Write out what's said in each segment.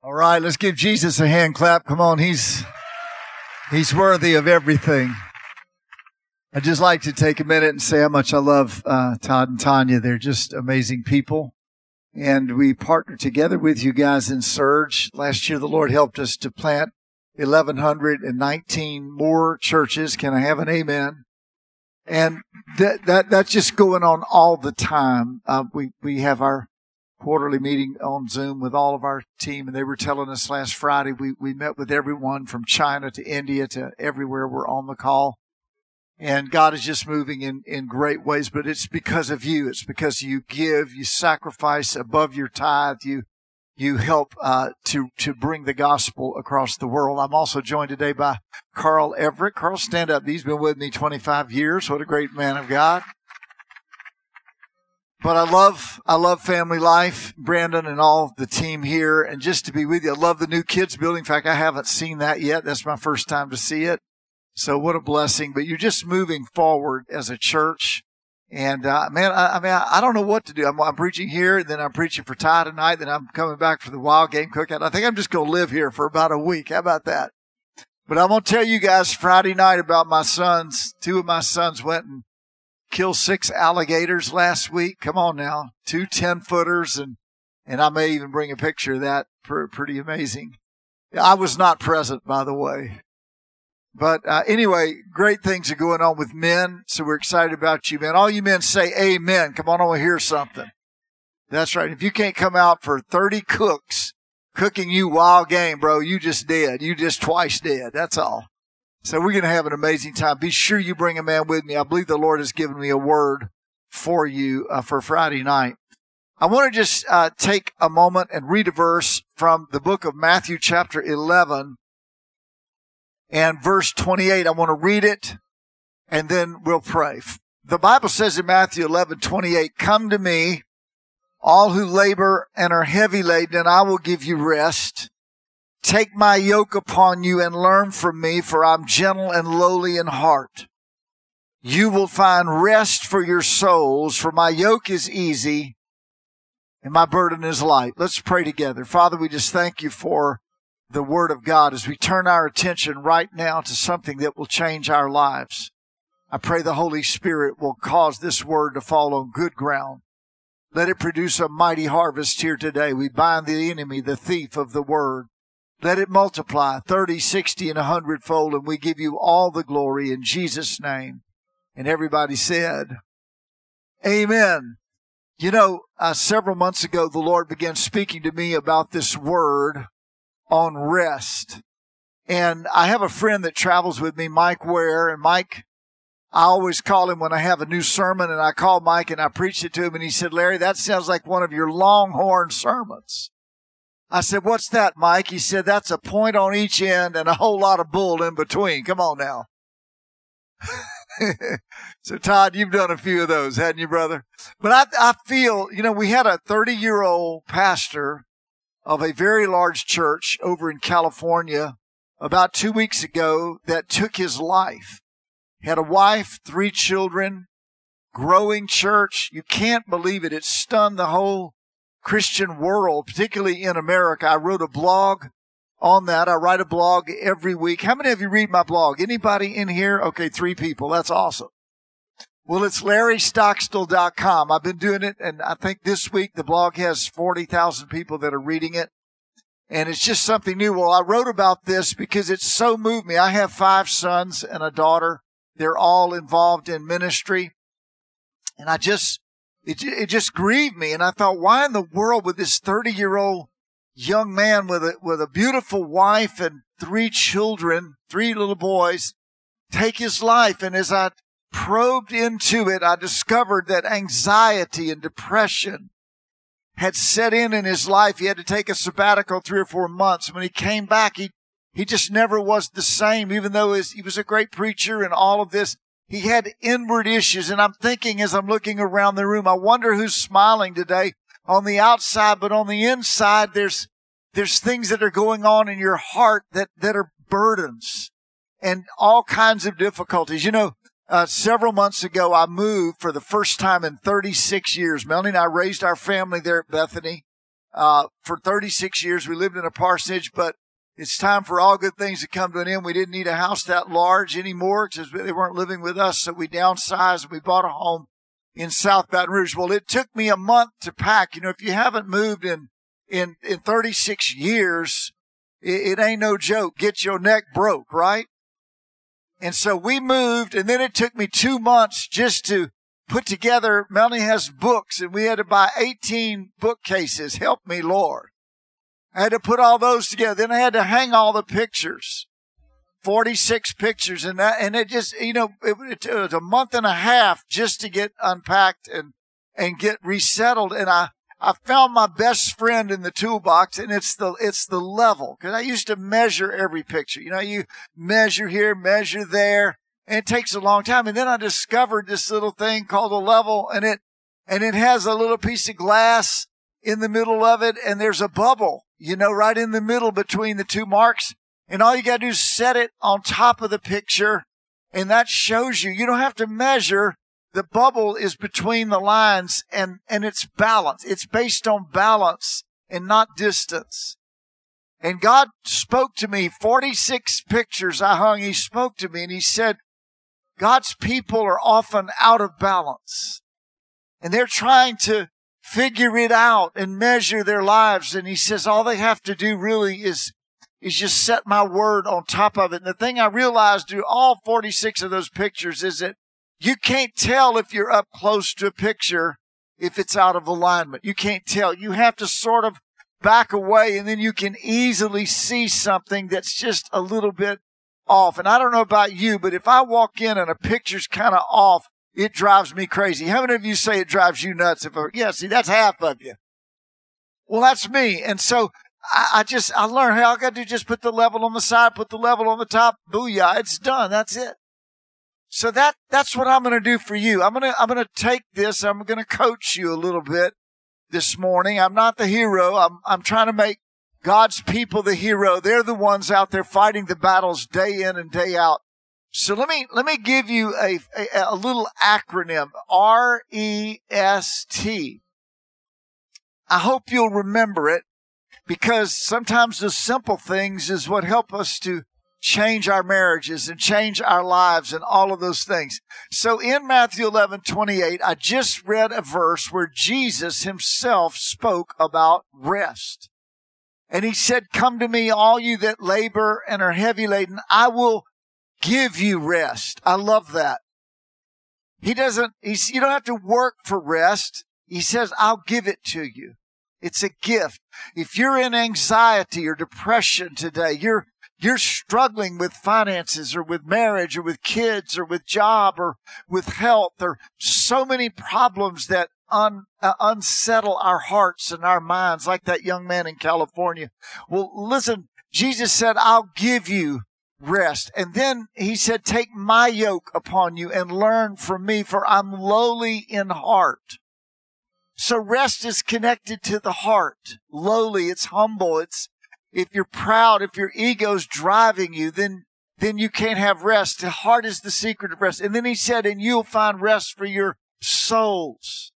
All right, let's give Jesus a hand clap. Come on, he's he's worthy of everything. I'd just like to take a minute and say how much I love uh, Todd and Tanya. They're just amazing people. And we partnered together with you guys in Surge. Last year, the Lord helped us to plant 1,119 more churches. Can I have an amen? And that, that, that's just going on all the time. Uh, we, we have our quarterly meeting on Zoom with all of our team, and they were telling us last Friday we, we met with everyone from China to India to everywhere. We're on the call. And God is just moving in, in great ways, but it's because of you. It's because you give, you sacrifice above your tithe, you you help uh, to to bring the gospel across the world. I'm also joined today by Carl Everett. Carl, stand up. He's been with me 25 years. What a great man of God. But I love, I love family life, Brandon and all the team here and just to be with you. I love the new kids building. In fact, I haven't seen that yet. That's my first time to see it. So what a blessing, but you're just moving forward as a church. And, uh, man, I, I mean, I, don't know what to do. I'm, I'm preaching here, then I'm preaching for Ty tonight, then I'm coming back for the wild game cookout. I think I'm just going to live here for about a week. How about that? But I'm going to tell you guys Friday night about my sons. Two of my sons went and killed six alligators last week. Come on now. Two 10 footers and, and I may even bring a picture of that. Pretty amazing. I was not present, by the way. But uh, anyway, great things are going on with men. So we're excited about you, men. All you men say amen. Come on, to hear something. That's right. If you can't come out for 30 cooks cooking you wild game, bro, you just dead. You just twice dead. That's all. So we're going to have an amazing time. Be sure you bring a man with me. I believe the Lord has given me a word for you uh, for Friday night. I want to just uh, take a moment and read a verse from the book of Matthew, chapter 11, and verse 28. I want to read it and then we'll pray. The Bible says in Matthew 11, 28, come to me, all who labor and are heavy laden, and I will give you rest. Take my yoke upon you and learn from me, for I'm gentle and lowly in heart. You will find rest for your souls, for my yoke is easy and my burden is light. Let's pray together. Father, we just thank you for the word of God as we turn our attention right now to something that will change our lives. I pray the Holy Spirit will cause this word to fall on good ground. Let it produce a mighty harvest here today. We bind the enemy, the thief of the word. Let it multiply 30, 60, and a hundredfold, and we give you all the glory in Jesus' name. And everybody said, Amen. You know, uh, several months ago, the Lord began speaking to me about this word on rest. And I have a friend that travels with me, Mike Ware, and Mike, I always call him when I have a new sermon and I call Mike and I preached it to him and he said, Larry, that sounds like one of your longhorn sermons. I said, what's that, Mike? He said, that's a point on each end and a whole lot of bull in between. Come on now. so Todd, you've done a few of those, hadn't you, brother? But I, I feel, you know, we had a 30 year old pastor of a very large church over in California about two weeks ago that took his life. He had a wife, three children, growing church. You can't believe it. It stunned the whole Christian world, particularly in America. I wrote a blog on that. I write a blog every week. How many of you read my blog? Anybody in here? Okay, three people. That's awesome. Well, it's larrystockstill.com. I've been doing it, and I think this week the blog has 40,000 people that are reading it. And it's just something new. Well, I wrote about this because it so moved me. I have five sons and a daughter. They're all involved in ministry. And I just it, it just grieved me. And I thought, why in the world would this 30 year old young man with a, with a beautiful wife and three children, three little boys, take his life? And as I probed into it, I discovered that anxiety and depression had set in in his life. He had to take a sabbatical three or four months. When he came back, he, he just never was the same, even though his, he was a great preacher and all of this. He had inward issues. And I'm thinking as I'm looking around the room, I wonder who's smiling today on the outside, but on the inside, there's, there's things that are going on in your heart that, that are burdens and all kinds of difficulties. You know, uh, several months ago, I moved for the first time in 36 years. Melanie and I raised our family there at Bethany. Uh, for 36 years, we lived in a parsonage, but it's time for all good things to come to an end. We didn't need a house that large anymore because they weren't living with us. So we downsized and we bought a home in South Baton Rouge. Well, it took me a month to pack. You know, if you haven't moved in, in, in 36 years, it, it ain't no joke. Get your neck broke, right? And so we moved and then it took me two months just to put together. Melanie has books and we had to buy 18 bookcases. Help me, Lord. I had to put all those together. Then I had to hang all the pictures. 46 pictures and that, and it just, you know, it, it, was a month and a half just to get unpacked and, and get resettled. And I, I found my best friend in the toolbox and it's the, it's the level. Cause I used to measure every picture. You know, you measure here, measure there, and it takes a long time. And then I discovered this little thing called a level and it, and it has a little piece of glass in the middle of it and there's a bubble, you know, right in the middle between the two marks. And all you got to do is set it on top of the picture. And that shows you, you don't have to measure the bubble is between the lines and, and it's balance. It's based on balance and not distance. And God spoke to me, 46 pictures I hung. He spoke to me and he said, God's people are often out of balance and they're trying to figure it out and measure their lives. And he says all they have to do really is, is just set my word on top of it. And the thing I realized through all 46 of those pictures is that you can't tell if you're up close to a picture if it's out of alignment. You can't tell. You have to sort of back away and then you can easily see something that's just a little bit off. And I don't know about you, but if I walk in and a picture's kind of off, it drives me crazy. How many of you say it drives you nuts? If I, yeah, see, that's half of you. Well, that's me. And so I, I just, I learned, hey, I got to just put the level on the side, put the level on the top. Booyah. It's done. That's it. So that, that's what I'm going to do for you. I'm going to, I'm going to take this. I'm going to coach you a little bit this morning. I'm not the hero. I'm, I'm trying to make God's people the hero. They're the ones out there fighting the battles day in and day out. So let me, let me give you a, a, a little acronym. R-E-S-T. I hope you'll remember it because sometimes the simple things is what help us to change our marriages and change our lives and all of those things. So in Matthew 11, 28, I just read a verse where Jesus himself spoke about rest. And he said, come to me, all you that labor and are heavy laden. I will give you rest. I love that. He doesn't, he's, you don't have to work for rest. He says, I'll give it to you. It's a gift. If you're in anxiety or depression today, you're you're struggling with finances or with marriage or with kids or with job or with health or so many problems that un, uh, unsettle our hearts and our minds like that young man in California. Well, listen, Jesus said, I'll give you rest. And then he said, take my yoke upon you and learn from me for I'm lowly in heart. So rest is connected to the heart. Lowly, it's humble, it's if you're proud, if your ego's driving you, then then you can't have rest. The heart is the secret of rest. And then he said, and you'll find rest for your souls.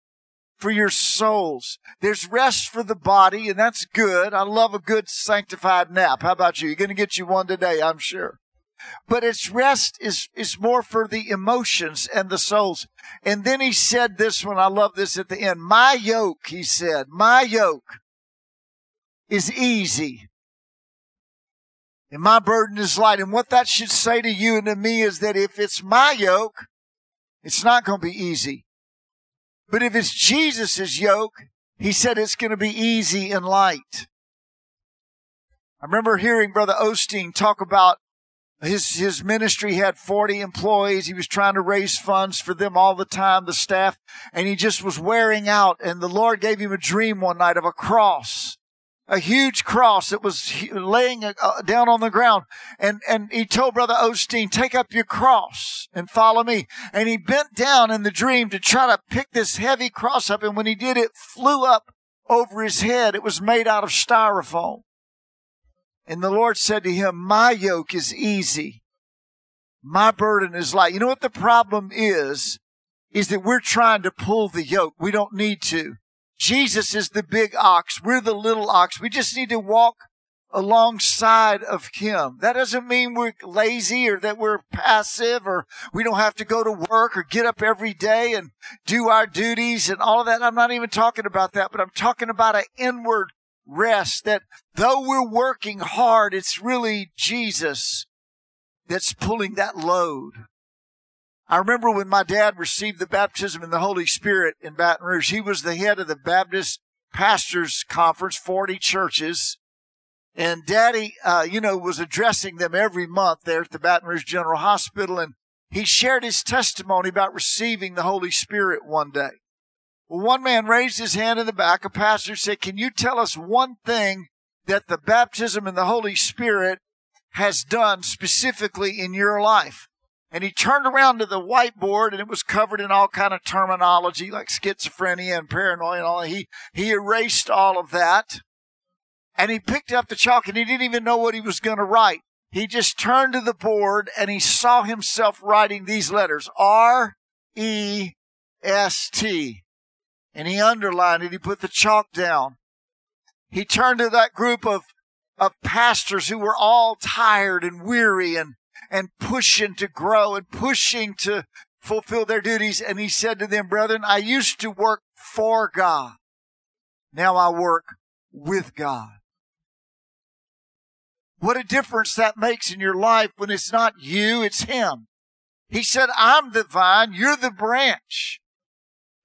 For your souls. There's rest for the body, and that's good. I love a good sanctified nap. How about you? You're going to get you one today, I'm sure. But its rest is, is more for the emotions and the souls. And then he said this one, I love this at the end. My yoke, he said, my yoke is easy and my burden is light. And what that should say to you and to me is that if it's my yoke, it's not going to be easy. But if it's Jesus' yoke, he said it's going to be easy and light. I remember hearing Brother Osteen talk about his, his ministry had 40 employees. He was trying to raise funds for them all the time, the staff, and he just was wearing out. And the Lord gave him a dream one night of a cross a huge cross that was laying uh, down on the ground. And, and he told Brother Osteen, take up your cross and follow me. And he bent down in the dream to try to pick this heavy cross up. And when he did, it flew up over his head. It was made out of styrofoam. And the Lord said to him, my yoke is easy. My burden is light. You know what the problem is? Is that we're trying to pull the yoke. We don't need to. Jesus is the big ox. We're the little ox. We just need to walk alongside of him. That doesn't mean we're lazy or that we're passive or we don't have to go to work or get up every day and do our duties and all of that. I'm not even talking about that, but I'm talking about an inward rest that though we're working hard, it's really Jesus that's pulling that load. I remember when my dad received the baptism in the Holy Spirit in Baton Rouge, he was the head of the Baptist Pastors Conference, 40 churches. And daddy, uh, you know, was addressing them every month there at the Baton Rouge General Hospital. And he shared his testimony about receiving the Holy Spirit one day. Well, one man raised his hand in the back. A pastor said, Can you tell us one thing that the baptism in the Holy Spirit has done specifically in your life? And he turned around to the whiteboard and it was covered in all kind of terminology like schizophrenia and paranoia and all. He, he erased all of that and he picked up the chalk and he didn't even know what he was going to write. He just turned to the board and he saw himself writing these letters R E S T. And he underlined it. He put the chalk down. He turned to that group of, of pastors who were all tired and weary and, and pushing to grow and pushing to fulfill their duties. And he said to them, brethren, I used to work for God. Now I work with God. What a difference that makes in your life when it's not you, it's Him. He said, I'm the vine, you're the branch.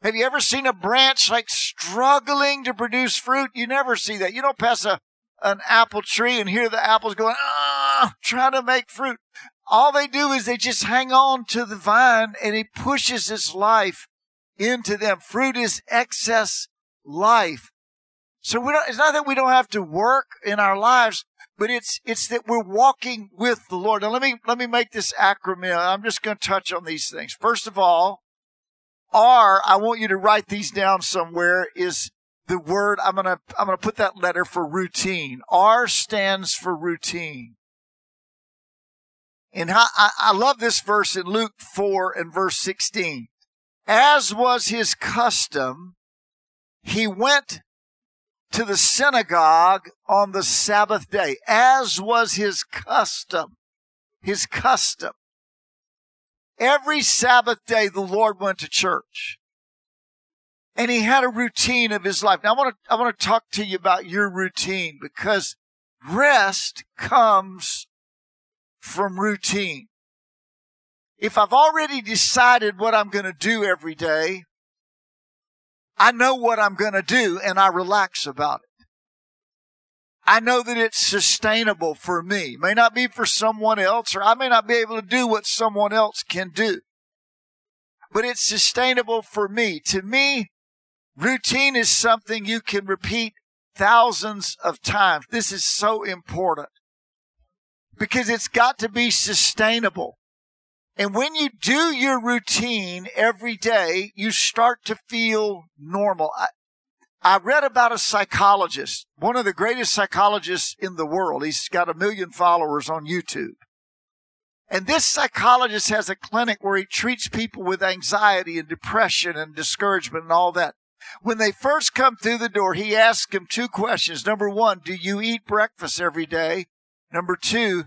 Have you ever seen a branch like struggling to produce fruit? You never see that. You don't pass a, an apple tree and hear the apples going, ah, trying to make fruit. All they do is they just hang on to the vine and he pushes his life into them. Fruit is excess life. So we don't, it's not that we don't have to work in our lives but it's it's that we're walking with the Lord. Now let me let me make this acronym. I'm just going to touch on these things. First of all, R, I want you to write these down somewhere is the word I'm going to I'm going to put that letter for routine. R stands for routine. And I, I love this verse in Luke 4 and verse 16. As was his custom, he went to the synagogue on the Sabbath day, as was his custom. His custom. Every Sabbath day, the Lord went to church. And he had a routine of his life. Now I want to, I want to talk to you about your routine because rest comes from routine. If I've already decided what I'm going to do every day, I know what I'm going to do and I relax about it. I know that it's sustainable for me. It may not be for someone else, or I may not be able to do what someone else can do. But it's sustainable for me. To me, routine is something you can repeat thousands of times. This is so important because it's got to be sustainable. And when you do your routine every day, you start to feel normal. I, I, read about a psychologist, one of the greatest psychologists in the world. He's got a million followers on YouTube. And this psychologist has a clinic where he treats people with anxiety and depression and discouragement and all that. When they first come through the door, he asks them two questions. Number one, do you eat breakfast every day? Number two,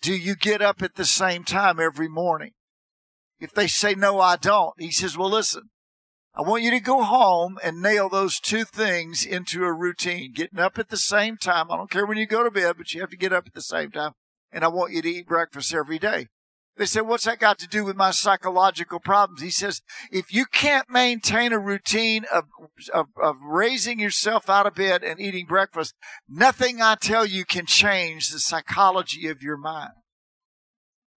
do you get up at the same time every morning? If they say, no, I don't, he says, well, listen, I want you to go home and nail those two things into a routine. Getting up at the same time. I don't care when you go to bed, but you have to get up at the same time. And I want you to eat breakfast every day. They said, what's that got to do with my psychological problems? He says, if you can't maintain a routine of, of, of, raising yourself out of bed and eating breakfast, nothing I tell you can change the psychology of your mind.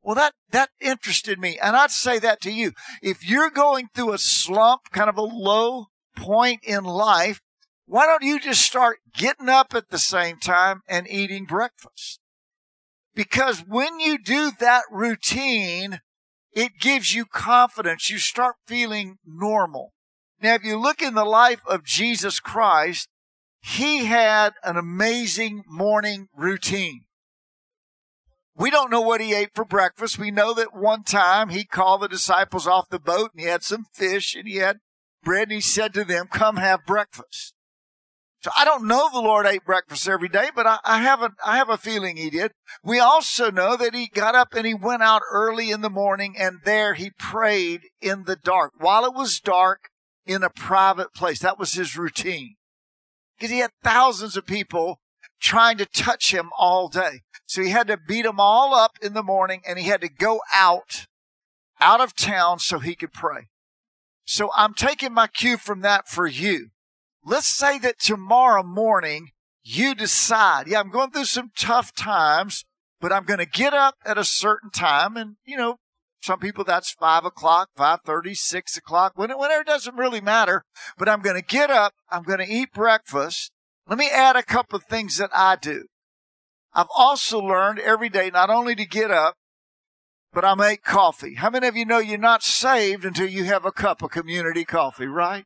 Well, that, that interested me. And I'd say that to you. If you're going through a slump, kind of a low point in life, why don't you just start getting up at the same time and eating breakfast? Because when you do that routine, it gives you confidence. You start feeling normal. Now, if you look in the life of Jesus Christ, he had an amazing morning routine. We don't know what he ate for breakfast. We know that one time he called the disciples off the boat and he had some fish and he had bread and he said to them, come have breakfast. So I don't know the Lord ate breakfast every day, but I, I have a, I have a feeling he did. We also know that he got up and he went out early in the morning and there he prayed in the dark while it was dark in a private place. That was his routine because he had thousands of people trying to touch him all day. So he had to beat them all up in the morning and he had to go out, out of town so he could pray. So I'm taking my cue from that for you. Let's say that tomorrow morning you decide, yeah, I'm going through some tough times, but I'm going to get up at a certain time. And, you know, some people that's five o'clock, five thirty, six o'clock, whenever it doesn't really matter. But I'm going to get up. I'm going to eat breakfast. Let me add a couple of things that I do. I've also learned every day not only to get up, but I make coffee. How many of you know you're not saved until you have a cup of community coffee, right?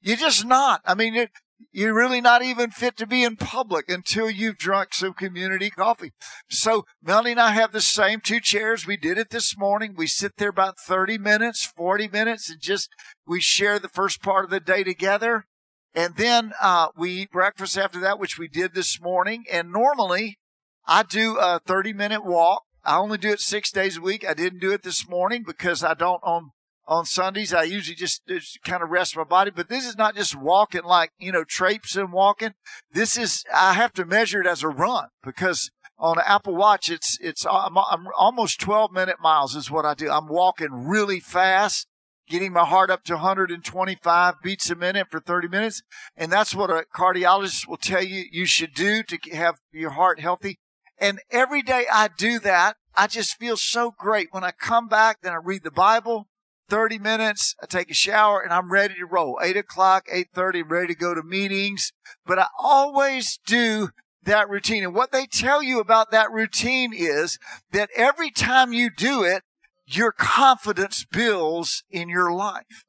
You're just not. I mean, you're really not even fit to be in public until you've drunk some community coffee. So Melanie and I have the same two chairs. We did it this morning. We sit there about 30 minutes, 40 minutes and just, we share the first part of the day together. And then, uh, we eat breakfast after that, which we did this morning. And normally I do a 30 minute walk. I only do it six days a week. I didn't do it this morning because I don't on on Sundays. I usually just, just kind of rest my body, but this is not just walking like, you know, traipsing walking. This is, I have to measure it as a run because on Apple Watch, it's, it's, I'm, I'm almost 12 minute miles is what I do. I'm walking really fast, getting my heart up to 125 beats a minute for 30 minutes. And that's what a cardiologist will tell you you should do to have your heart healthy. And every day I do that. I just feel so great when I come back, then I read the Bible, 30 minutes, I take a shower and I'm ready to roll. 8 o'clock, 8.30, I'm ready to go to meetings. But I always do that routine. And what they tell you about that routine is that every time you do it, your confidence builds in your life.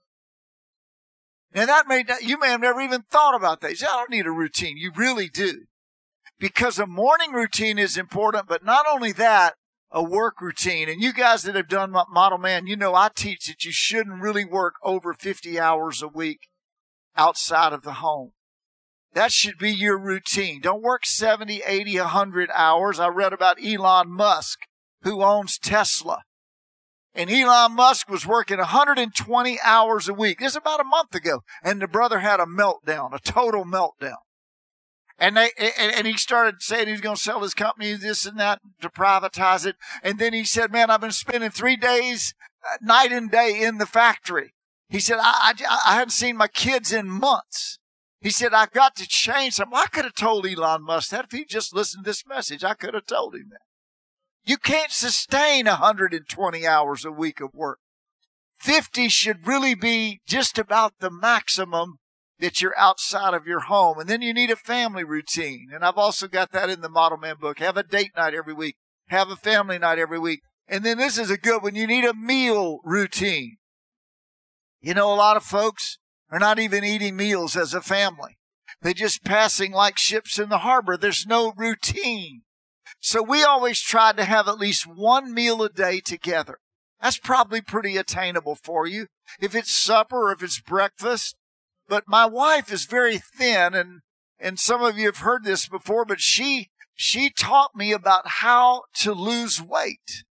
Now that may, you may have never even thought about that. You say, I don't need a routine. You really do. Because a morning routine is important, but not only that, a work routine. And you guys that have done Model Man, you know I teach that you shouldn't really work over 50 hours a week outside of the home. That should be your routine. Don't work 70, 80, 100 hours. I read about Elon Musk, who owns Tesla. And Elon Musk was working 120 hours a week. This is about a month ago. And the brother had a meltdown, a total meltdown. And they, and, and he started saying he's going to sell his company, this and that, to privatize it. And then he said, man, I've been spending three days, uh, night and day in the factory. He said, I, I, I haven't seen my kids in months. He said, I've got to change something. I could have told Elon Musk that if he just listened to this message. I could have told him that. You can't sustain 120 hours a week of work. 50 should really be just about the maximum that you're outside of your home. And then you need a family routine. And I've also got that in the Model Man book. Have a date night every week. Have a family night every week. And then this is a good one. You need a meal routine. You know, a lot of folks are not even eating meals as a family. They're just passing like ships in the harbor. There's no routine. So we always try to have at least one meal a day together. That's probably pretty attainable for you. If it's supper or if it's breakfast, but my wife is very thin and, and some of you have heard this before, but she, she taught me about how to lose weight.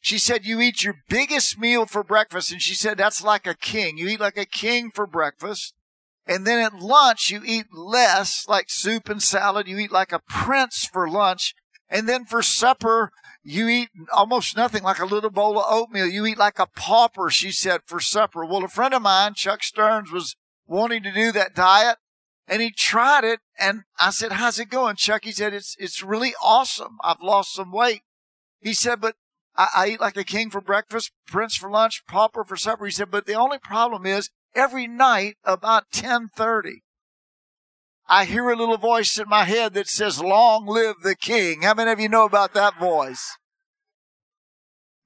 She said, you eat your biggest meal for breakfast. And she said, that's like a king. You eat like a king for breakfast. And then at lunch, you eat less, like soup and salad. You eat like a prince for lunch. And then for supper, you eat almost nothing, like a little bowl of oatmeal. You eat like a pauper, she said, for supper. Well, a friend of mine, Chuck Stearns, was wanting to do that diet and he tried it. And I said, how's it going, Chuck? He said, it's, it's really awesome. I've lost some weight. He said, but I, I eat like a king for breakfast, prince for lunch, pauper for supper. He said, but the only problem is every night about 1030, I hear a little voice in my head that says, long live the king. How many of you know about that voice?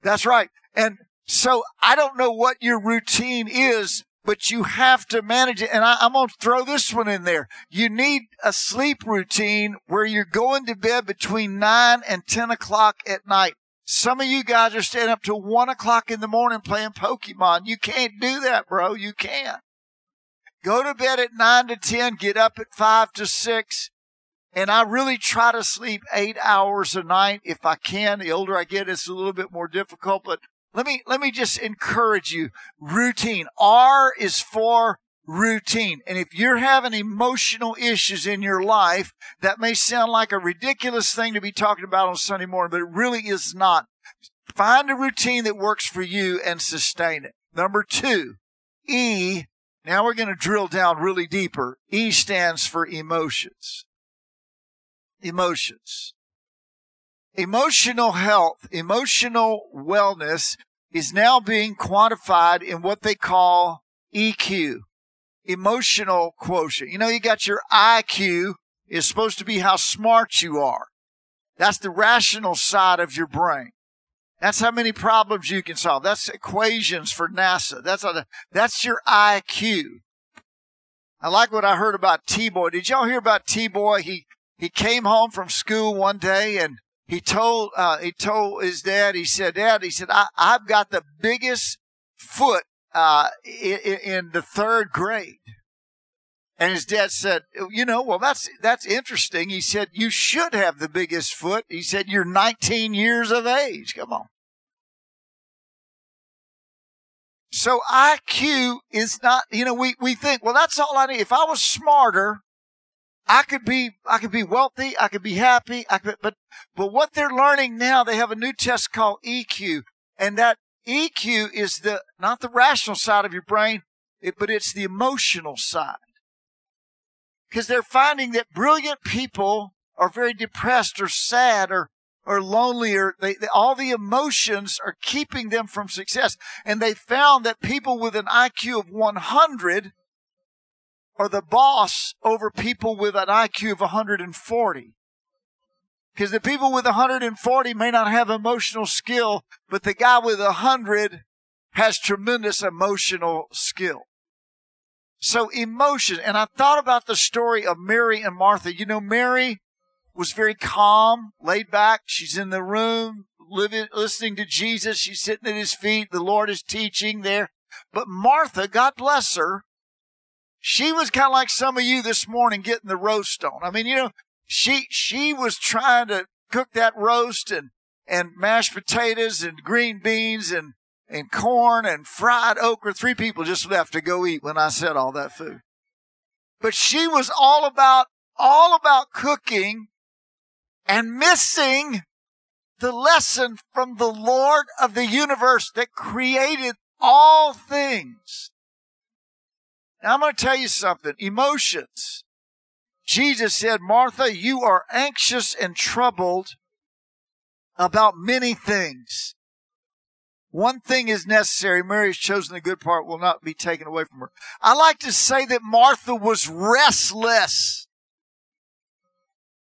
That's right. And so I don't know what your routine is but you have to manage it. And I, am going to throw this one in there. You need a sleep routine where you're going to bed between nine and 10 o'clock at night. Some of you guys are staying up to one o'clock in the morning playing Pokemon. You can't do that, bro. You can't. go to bed at nine to 10, get up at five to six. And I really try to sleep eight hours a night if I can. The older I get, it's a little bit more difficult, but let me, let me just encourage you. Routine. R is for routine. And if you're having emotional issues in your life, that may sound like a ridiculous thing to be talking about on Sunday morning, but it really is not. Find a routine that works for you and sustain it. Number two, E. Now we're going to drill down really deeper. E stands for emotions. Emotions. Emotional health, emotional wellness is now being quantified in what they call EQ, emotional quotient. You know, you got your IQ is supposed to be how smart you are. That's the rational side of your brain. That's how many problems you can solve. That's equations for NASA. That's a, that's your IQ. I like what I heard about T-Boy. Did y'all hear about T-Boy? He, he came home from school one day and he told, uh, he told his dad, he said, dad, he said, I, I've got the biggest foot, uh, in, in the third grade. And his dad said, you know, well, that's, that's interesting. He said, you should have the biggest foot. He said, you're 19 years of age. Come on. So IQ is not, you know, we, we think, well, that's all I need. If I was smarter, I could be, I could be wealthy. I could be happy. I could, but, but what they're learning now, they have a new test called EQ and that EQ is the, not the rational side of your brain, it, but it's the emotional side because they're finding that brilliant people are very depressed or sad or or lonely or they, they, all the emotions are keeping them from success. And they found that people with an IQ of 100 are the boss over people with an IQ of 140. Because the people with 140 may not have emotional skill, but the guy with 100 has tremendous emotional skill. So emotion. And I thought about the story of Mary and Martha. You know, Mary was very calm, laid back. She's in the room, living, listening to Jesus. She's sitting at his feet. The Lord is teaching there. But Martha, God bless her, she was kind of like some of you this morning getting the roast on. I mean, you know, she, she was trying to cook that roast and, and mashed potatoes and green beans and and corn and fried okra. Three people just left to go eat when I said all that food. But she was all about, all about cooking and missing the lesson from the Lord of the universe that created all things. I'm going to tell you something. Emotions. Jesus said, Martha, you are anxious and troubled about many things. One thing is necessary. Mary has chosen the good part will not be taken away from her. I like to say that Martha was restless.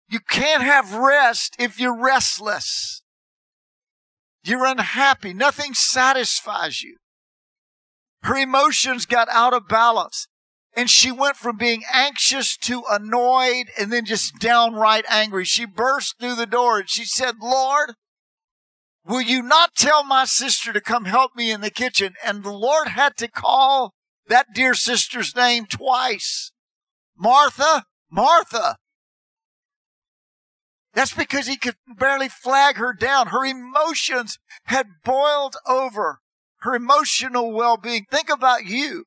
You can't have rest if you're restless. You're unhappy. Nothing satisfies you. Her emotions got out of balance and she went from being anxious to annoyed and then just downright angry. She burst through the door and she said, Lord, Will you not tell my sister to come help me in the kitchen? And the Lord had to call that dear sister's name twice. Martha, Martha. That's because he could barely flag her down. Her emotions had boiled over. Her emotional well-being. Think about you.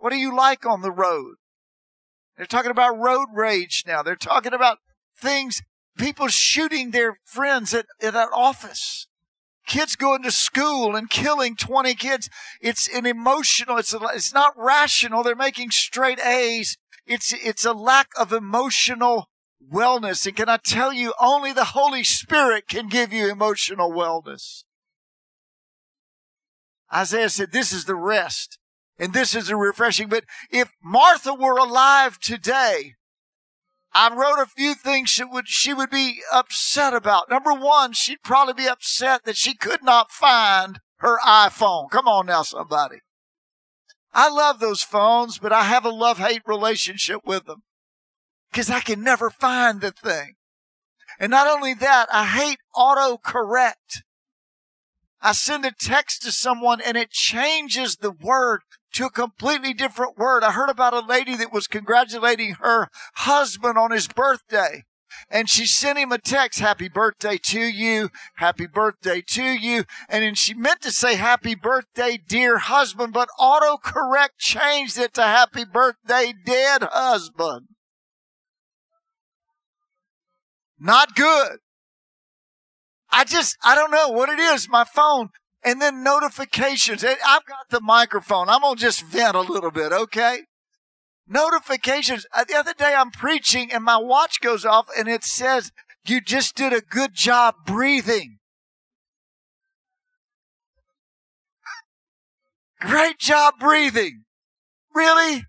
What are you like on the road? They're talking about road rage now. They're talking about things, people shooting their friends at, at an office kids going to school and killing 20 kids. It's an emotional, it's, a, it's not rational. They're making straight A's. It's, it's a lack of emotional wellness. And can I tell you, only the Holy Spirit can give you emotional wellness. Isaiah said, this is the rest and this is a refreshing. But if Martha were alive today, I wrote a few things she would, she would be upset about. Number one, she'd probably be upset that she could not find her iPhone. Come on now, somebody. I love those phones, but I have a love hate relationship with them because I can never find the thing. And not only that, I hate autocorrect. I send a text to someone and it changes the word to a completely different word. I heard about a lady that was congratulating her husband on his birthday. And she sent him a text, happy birthday to you, happy birthday to you. And then she meant to say happy birthday, dear husband, but autocorrect changed it to happy birthday, dead husband. Not good. I just, I don't know what it is. My phone and then notifications. I've got the microphone. I'm going to just vent a little bit. Okay. Notifications. Uh, the other day I'm preaching and my watch goes off and it says, you just did a good job breathing. Great job breathing. Really?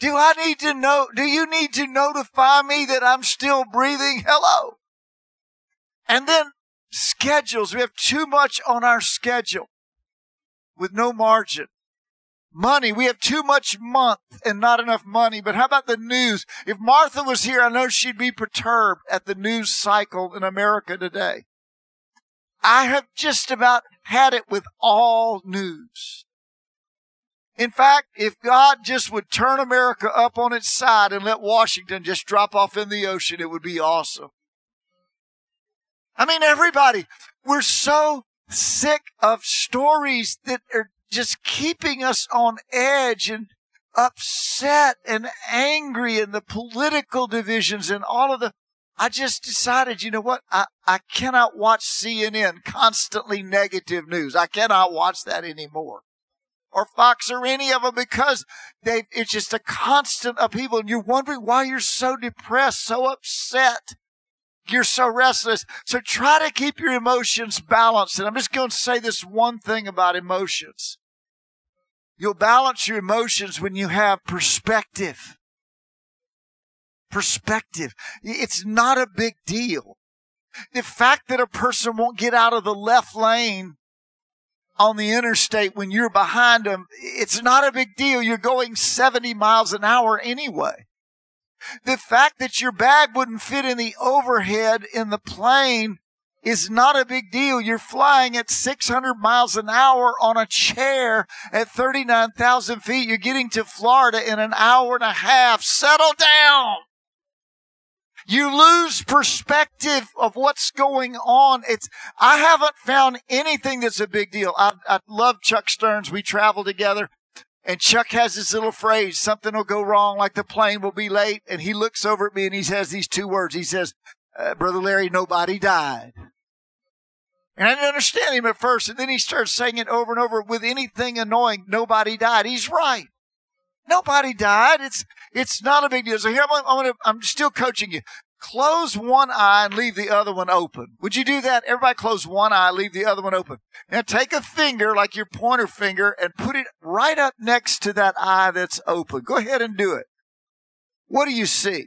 Do I need to know? Do you need to notify me that I'm still breathing? Hello. And then schedules. We have too much on our schedule with no margin. Money. We have too much month and not enough money. But how about the news? If Martha was here, I know she'd be perturbed at the news cycle in America today. I have just about had it with all news. In fact, if God just would turn America up on its side and let Washington just drop off in the ocean, it would be awesome. I mean, everybody, we're so sick of stories that are just keeping us on edge and upset and angry and the political divisions and all of the I just decided, you know what? I, I cannot watch CNN constantly negative news. I cannot watch that anymore. Or Fox or any of them because they it's just a constant upheaval and you're wondering why you're so depressed, so upset. You're so restless. So try to keep your emotions balanced. And I'm just going to say this one thing about emotions. You'll balance your emotions when you have perspective. Perspective. It's not a big deal. The fact that a person won't get out of the left lane on the interstate when you're behind them, it's not a big deal. You're going 70 miles an hour anyway. The fact that your bag wouldn't fit in the overhead in the plane is not a big deal. You're flying at 600 miles an hour on a chair at 39,000 feet. You're getting to Florida in an hour and a half. Settle down. You lose perspective of what's going on. It's, I haven't found anything that's a big deal. I, I love Chuck Stearns. We travel together. And Chuck has this little phrase, something will go wrong, like the plane will be late. And he looks over at me and he says these two words. He says, uh, Brother Larry, nobody died. And I didn't understand him at first. And then he starts saying it over and over with anything annoying. Nobody died. He's right. Nobody died. It's, it's not a big deal. So here I'm, I'm, gonna, I'm still coaching you close one eye and leave the other one open. Would you do that? Everybody close one eye, leave the other one open. Now take a finger like your pointer finger and put it right up next to that eye that's open. Go ahead and do it. What do you see?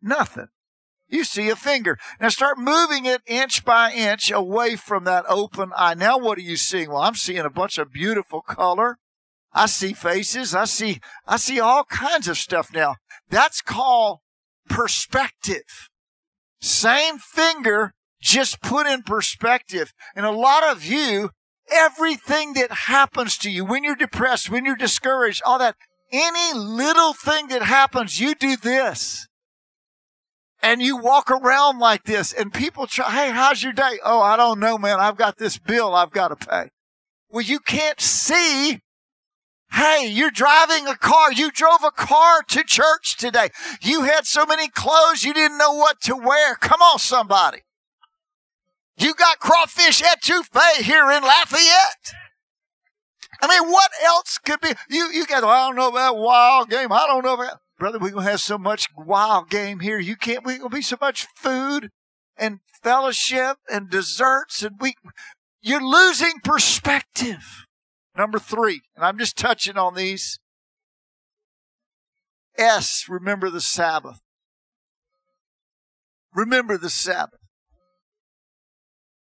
Nothing. You see a finger. Now start moving it inch by inch away from that open eye. Now what are you seeing? Well, I'm seeing a bunch of beautiful color. I see faces. I see, I see all kinds of stuff now. That's called perspective. Same finger, just put in perspective. And a lot of you, everything that happens to you when you're depressed, when you're discouraged, all that, any little thing that happens, you do this. And you walk around like this and people try, Hey, how's your day? Oh, I don't know, man. I've got this bill I've got to pay. Well, you can't see Hey, you're driving a car. You drove a car to church today. You had so many clothes you didn't know what to wear. Come on, somebody. You got crawfish etouffee here in Lafayette. I mean, what else could be? You, you got, well, I don't know about wild game. I don't know about, brother, we're going to have so much wild game here. You can't, we're going to be so much food and fellowship and desserts and we, you're losing perspective. Number three, and I'm just touching on these. S, remember the Sabbath. Remember the Sabbath.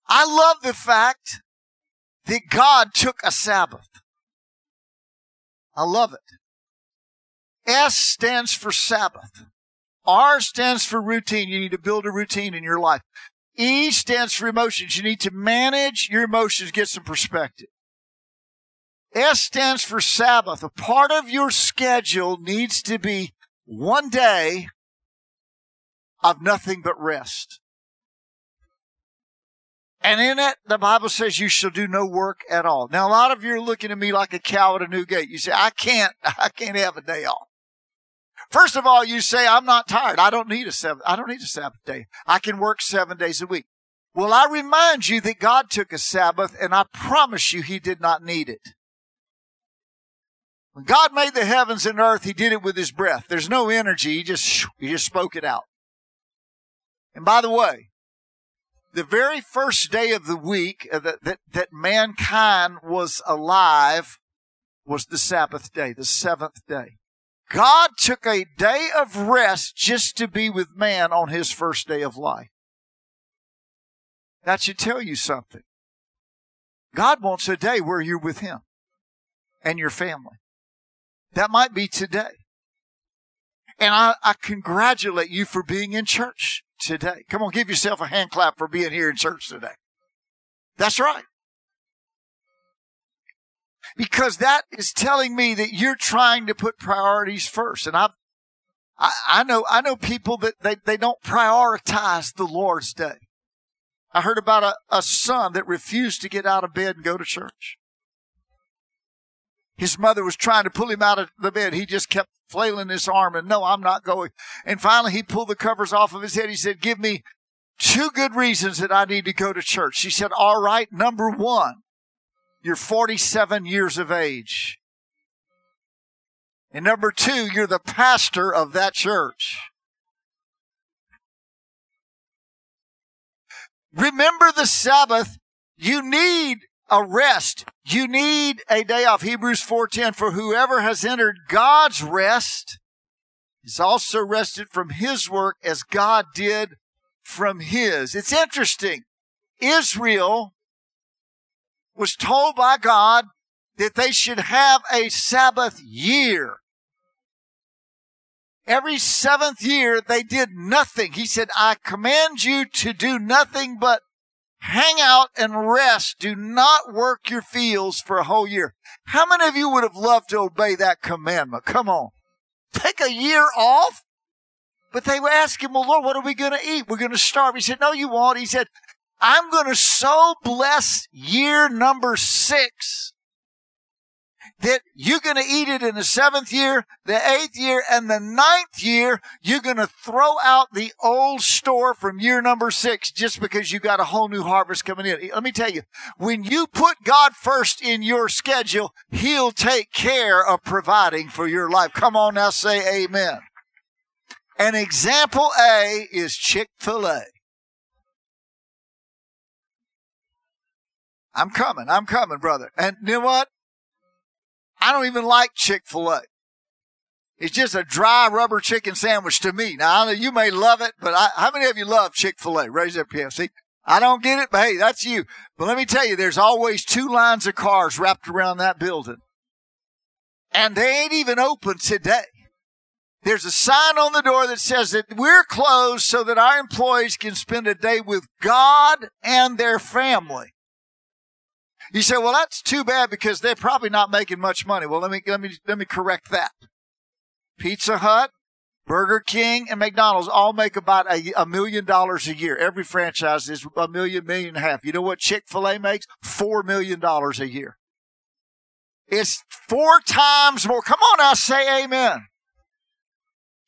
I love the fact that God took a Sabbath. I love it. S stands for Sabbath. R stands for routine. You need to build a routine in your life. E stands for emotions. You need to manage your emotions, get some perspective. S stands for Sabbath. A part of your schedule needs to be one day of nothing but rest. And in it, the Bible says you shall do no work at all. Now, a lot of you are looking at me like a cow at a new gate. You say, I can't, I can't have a day off. First of all, you say, I'm not tired. I don't need a seven, I don't need a Sabbath day. I can work seven days a week. Well, I remind you that God took a Sabbath and I promise you he did not need it. When God made the heavens and earth, he did it with his breath. There's no energy. He just, he just spoke it out. And by the way, the very first day of the week uh, that, that, that mankind was alive was the Sabbath day, the seventh day. God took a day of rest just to be with man on his first day of life. That should tell you something. God wants a day where you're with him and your family. That might be today. And I, I congratulate you for being in church today. Come on, give yourself a hand clap for being here in church today. That's right. Because that is telling me that you're trying to put priorities first. And I, I, I know, I know people that they, they don't prioritize the Lord's day. I heard about a, a son that refused to get out of bed and go to church. His mother was trying to pull him out of the bed. He just kept flailing his arm and no, I'm not going. And finally he pulled the covers off of his head. He said, give me two good reasons that I need to go to church. She said, all right. Number one, you're 47 years of age. And number two, you're the pastor of that church. Remember the Sabbath. You need a rest. You need a day off. Hebrews 4:10 for whoever has entered God's rest is also rested from his work as God did from his. It's interesting. Israel was told by God that they should have a Sabbath year. Every seventh year they did nothing. He said, I command you to do nothing but hang out and rest. Do not work your fields for a whole year. How many of you would have loved to obey that commandment? Come on. Take a year off? But they were asking, well, Lord, what are we going to eat? We're going to starve. He said, no, you won't. He said, I'm going to so bless year number six that you're going to eat it in the seventh year, the eighth year, and the ninth year. You're going to throw out the old store from year number six just because you got a whole new harvest coming in. Let me tell you, when you put God first in your schedule, He'll take care of providing for your life. Come on now, say amen. An example A is Chick fil A. I'm coming. I'm coming, brother. And you know what? I don't even like Chick fil A. It's just a dry rubber chicken sandwich to me. Now, I know you may love it, but I, how many of you love Chick fil A? Raise up your hand. See, I don't get it, but hey, that's you. But let me tell you, there's always two lines of cars wrapped around that building. And they ain't even open today. There's a sign on the door that says that we're closed so that our employees can spend a day with God and their family. You say, well, that's too bad because they're probably not making much money. Well, let me, let me, let me correct that. Pizza Hut, Burger King, and McDonald's all make about a, a million dollars a year. Every franchise is a million, million and a half. You know what Chick-fil-A makes? Four million dollars a year. It's four times more. Come on now, say amen.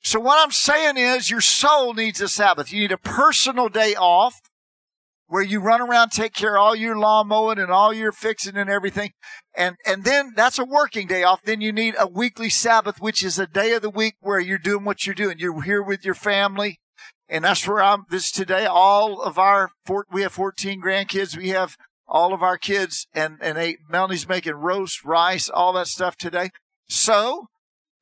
So what I'm saying is your soul needs a Sabbath. You need a personal day off where you run around, take care of all your lawn mowing and all your fixing and everything. And, and then that's a working day off. Then you need a weekly Sabbath, which is a day of the week where you're doing what you're doing. You're here with your family. And that's where I'm this today. All of our, four, we have 14 grandkids. We have all of our kids and, and they, Melanie's making roast, rice, all that stuff today. So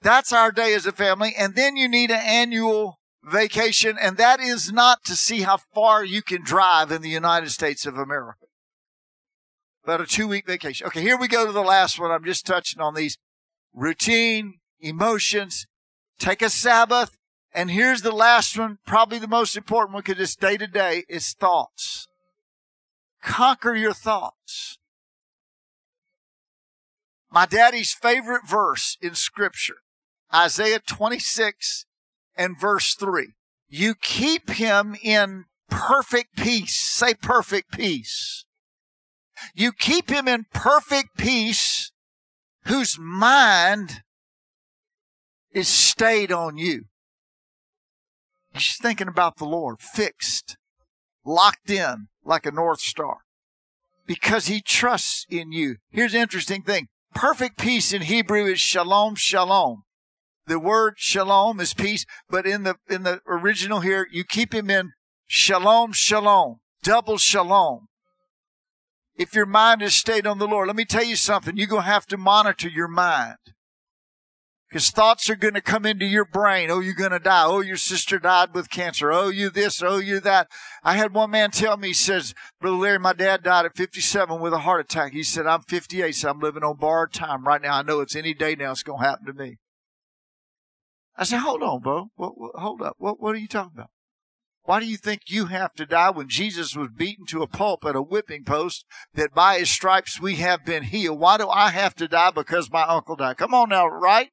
that's our day as a family. And then you need an annual vacation, and that is not to see how far you can drive in the United States of America. But a two week vacation. Okay, here we go to the last one. I'm just touching on these routine, emotions, take a Sabbath. And here's the last one, probably the most important one because it's day to day, is thoughts. Conquer your thoughts. My daddy's favorite verse in scripture, Isaiah 26 and verse 3. You keep him in perfect peace. Say perfect peace. You keep him in perfect peace whose mind is stayed on you. He's thinking about the Lord, fixed, locked in like a North Star because he trusts in you. Here's the interesting thing. Perfect peace in Hebrew is shalom, shalom. The word shalom is peace, but in the, in the original here, you keep him in shalom, shalom, double shalom. If your mind is stayed on the Lord, let me tell you something. You're going to have to monitor your mind. Because thoughts are going to come into your brain. Oh, you're going to die. Oh, your sister died with cancer. Oh, you this. Oh, you that. I had one man tell me, he says, Brother Larry, my dad died at 57 with a heart attack. He said, I'm 58, so I'm living on borrowed time right now. I know it's any day now it's going to happen to me. I said, hold on, Bo. What, what, hold up. What, what are you talking about? Why do you think you have to die when Jesus was beaten to a pulp at a whipping post that by his stripes we have been healed? Why do I have to die because my uncle died? Come on now, right?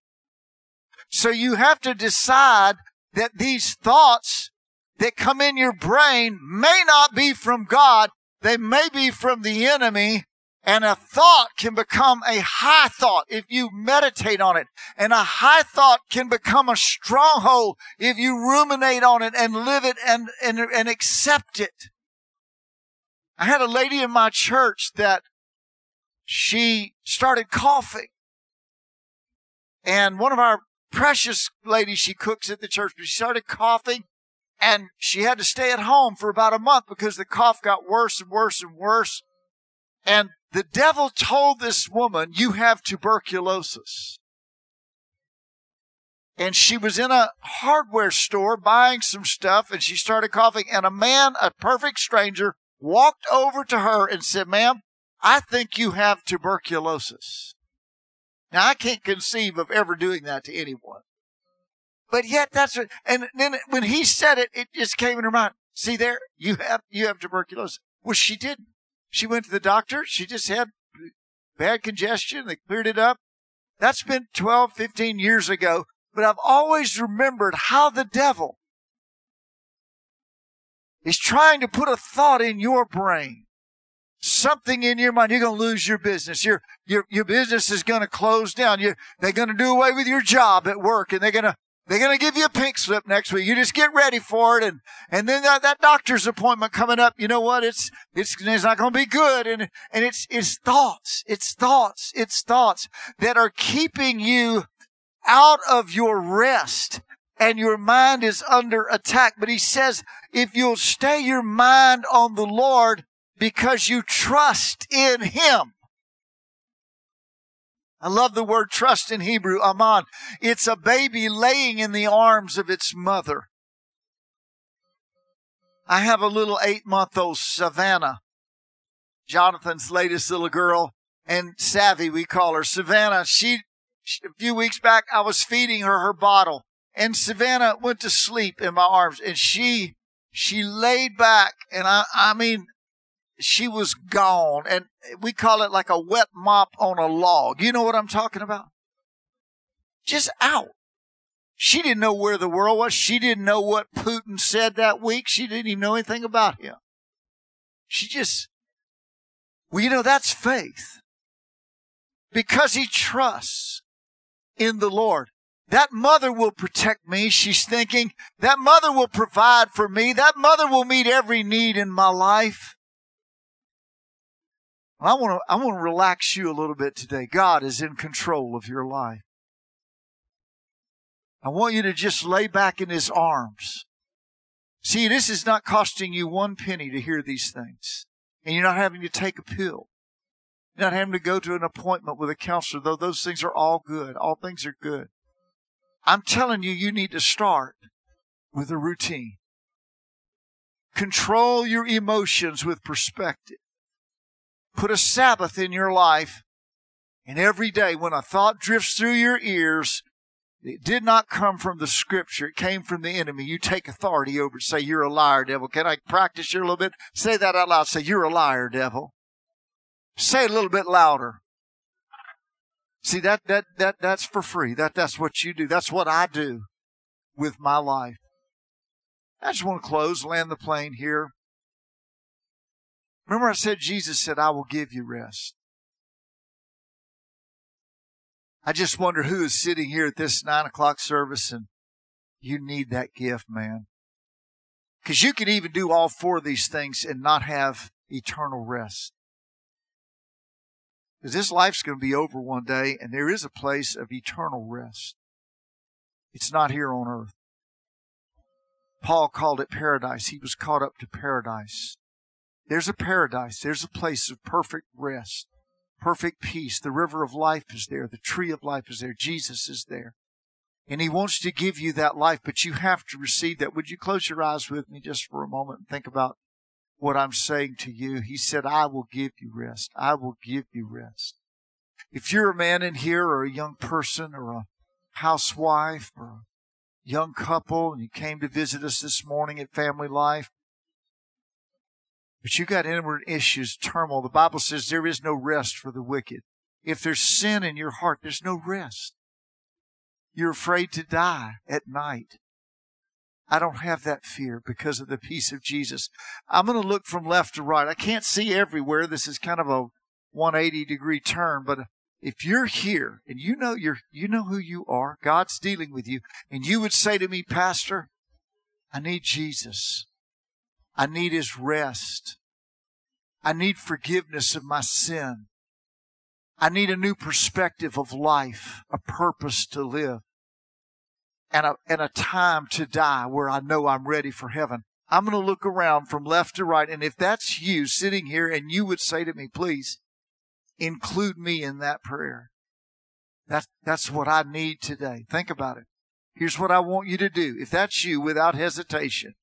So you have to decide that these thoughts that come in your brain may not be from God. They may be from the enemy. And a thought can become a high thought if you meditate on it. And a high thought can become a stronghold if you ruminate on it and live it and, and, and accept it. I had a lady in my church that she started coughing. And one of our precious ladies she cooks at the church, but she started coughing and she had to stay at home for about a month because the cough got worse and worse and worse. And the devil told this woman, you have tuberculosis. And she was in a hardware store buying some stuff and she started coughing and a man, a perfect stranger, walked over to her and said, ma'am, I think you have tuberculosis. Now I can't conceive of ever doing that to anyone. But yet that's what, and then when he said it, it just came in her mind. See there, you have, you have tuberculosis. Well, she didn't. She went to the doctor. She just had bad congestion. They cleared it up. That's been 12, 15 years ago. But I've always remembered how the devil is trying to put a thought in your brain something in your mind. You're going to lose your business. Your, your, your business is going to close down. You, they're going to do away with your job at work and they're going to, they're going to give you a pink slip next week. You just get ready for it. And, and then that, that doctor's appointment coming up, you know what? It's, it's, it's not going to be good. And, and it's, it's thoughts. It's thoughts. It's thoughts that are keeping you out of your rest and your mind is under attack. But he says, if you'll stay your mind on the Lord, because you trust in Him. I love the word trust in Hebrew, aman. It's a baby laying in the arms of its mother. I have a little eight month old Savannah, Jonathan's latest little girl, and Savvy, we call her. Savannah, she, a few weeks back, I was feeding her her bottle, and Savannah went to sleep in my arms, and she, she laid back, and I, I mean, she was gone. And we call it like a wet mop on a log. You know what I'm talking about? Just out. She didn't know where the world was. She didn't know what Putin said that week. She didn't even know anything about him. She just, well, you know, that's faith. Because he trusts in the Lord. That mother will protect me, she's thinking. That mother will provide for me. That mother will meet every need in my life. I want to I want to relax you a little bit today. God is in control of your life. I want you to just lay back in his arms. See, this is not costing you one penny to hear these things. And you're not having to take a pill. You're not having to go to an appointment with a counselor, though those things are all good. All things are good. I'm telling you, you need to start with a routine. Control your emotions with perspective. Put a Sabbath in your life. And every day when a thought drifts through your ears, it did not come from the scripture. It came from the enemy. You take authority over it. Say, you're a liar, devil. Can I practice you a little bit? Say that out loud. Say, you're a liar, devil. Say it a little bit louder. See that that that that's for free. That that's what you do. That's what I do with my life. I just want to close, land the plane here. Remember I said Jesus said, I will give you rest. I just wonder who is sitting here at this nine o'clock service and you need that gift, man. Because you can even do all four of these things and not have eternal rest. Because this life's going to be over one day, and there is a place of eternal rest. It's not here on earth. Paul called it paradise. He was caught up to paradise. There's a paradise. There's a place of perfect rest, perfect peace. The river of life is there. The tree of life is there. Jesus is there. And he wants to give you that life, but you have to receive that. Would you close your eyes with me just for a moment and think about what I'm saying to you? He said, I will give you rest. I will give you rest. If you're a man in here or a young person or a housewife or a young couple and you came to visit us this morning at Family Life, but you got inward issues, turmoil. The Bible says there is no rest for the wicked. If there's sin in your heart, there's no rest. You're afraid to die at night. I don't have that fear because of the peace of Jesus. I'm going to look from left to right. I can't see everywhere. This is kind of a 180 degree turn, but if you're here and you know you're, you know who you are, God's dealing with you, and you would say to me, Pastor, I need Jesus. I need his rest. I need forgiveness of my sin. I need a new perspective of life, a purpose to live, and a, and a time to die where I know I'm ready for heaven. I'm going to look around from left to right. And if that's you sitting here and you would say to me, please include me in that prayer. That, that's what I need today. Think about it. Here's what I want you to do. If that's you without hesitation,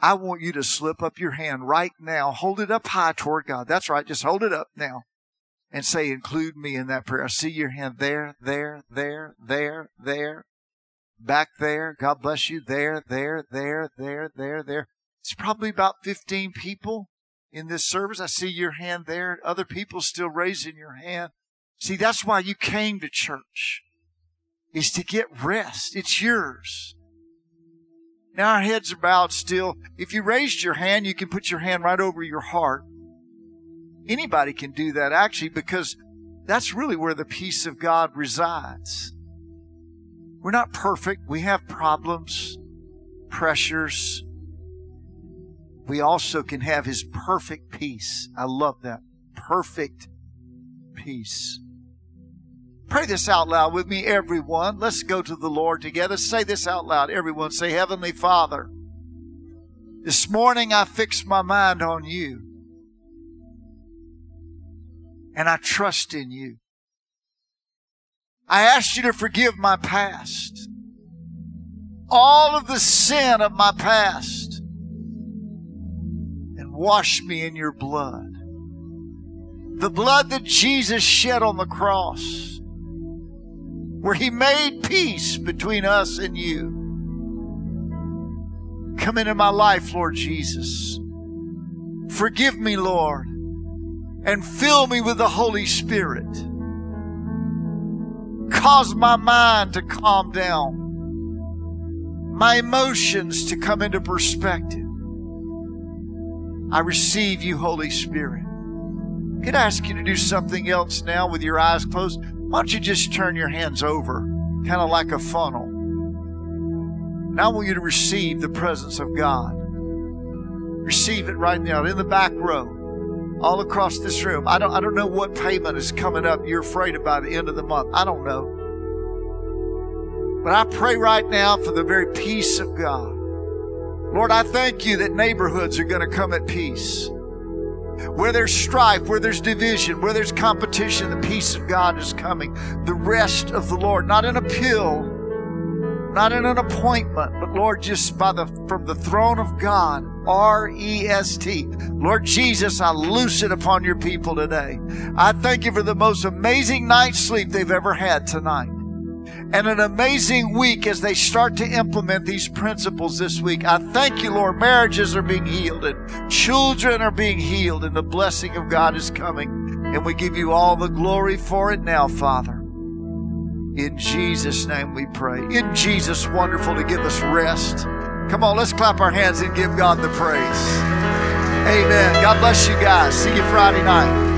I want you to slip up your hand right now. Hold it up high toward God. That's right. Just hold it up now and say, include me in that prayer. I see your hand there, there, there, there, there, back there. God bless you. There, there, there, there, there, there. It's probably about 15 people in this service. I see your hand there. Other people still raising your hand. See, that's why you came to church is to get rest. It's yours. Now our heads are bowed still. If you raised your hand, you can put your hand right over your heart. Anybody can do that actually because that's really where the peace of God resides. We're not perfect. We have problems, pressures. We also can have His perfect peace. I love that. Perfect peace. Pray this out loud with me, everyone. Let's go to the Lord together. Say this out loud, everyone. Say, Heavenly Father, this morning I fix my mind on you and I trust in you. I ask you to forgive my past, all of the sin of my past, and wash me in your blood. The blood that Jesus shed on the cross, where he made peace between us and you. Come into my life, Lord Jesus. Forgive me, Lord and fill me with the Holy Spirit. Cause my mind to calm down, my emotions to come into perspective. I receive you, Holy Spirit. Could I ask you to do something else now with your eyes closed? Why don't you just turn your hands over, kind of like a funnel? And I want you to receive the presence of God. Receive it right now in the back row all across this room. I don't, I don't know what payment is coming up you're afraid about the end of the month. I don't know. But I pray right now for the very peace of God. Lord, I thank you that neighborhoods are going to come at peace. Where there's strife, where there's division, where there's competition, the peace of God is coming. The rest of the Lord, not in a pill, not in an appointment, but Lord, just by the from the throne of God, R E S T. Lord Jesus, I loose it upon your people today. I thank you for the most amazing night's sleep they've ever had tonight. And an amazing week as they start to implement these principles this week. I thank you, Lord. Marriages are being healed and children are being healed and the blessing of God is coming And we give you all the glory for it now, Father. In Jesus' name we pray. In Jesus' wonderful to give us rest. Come on, let's clap our hands and give God the praise. Amen. God bless you guys. See you Friday night.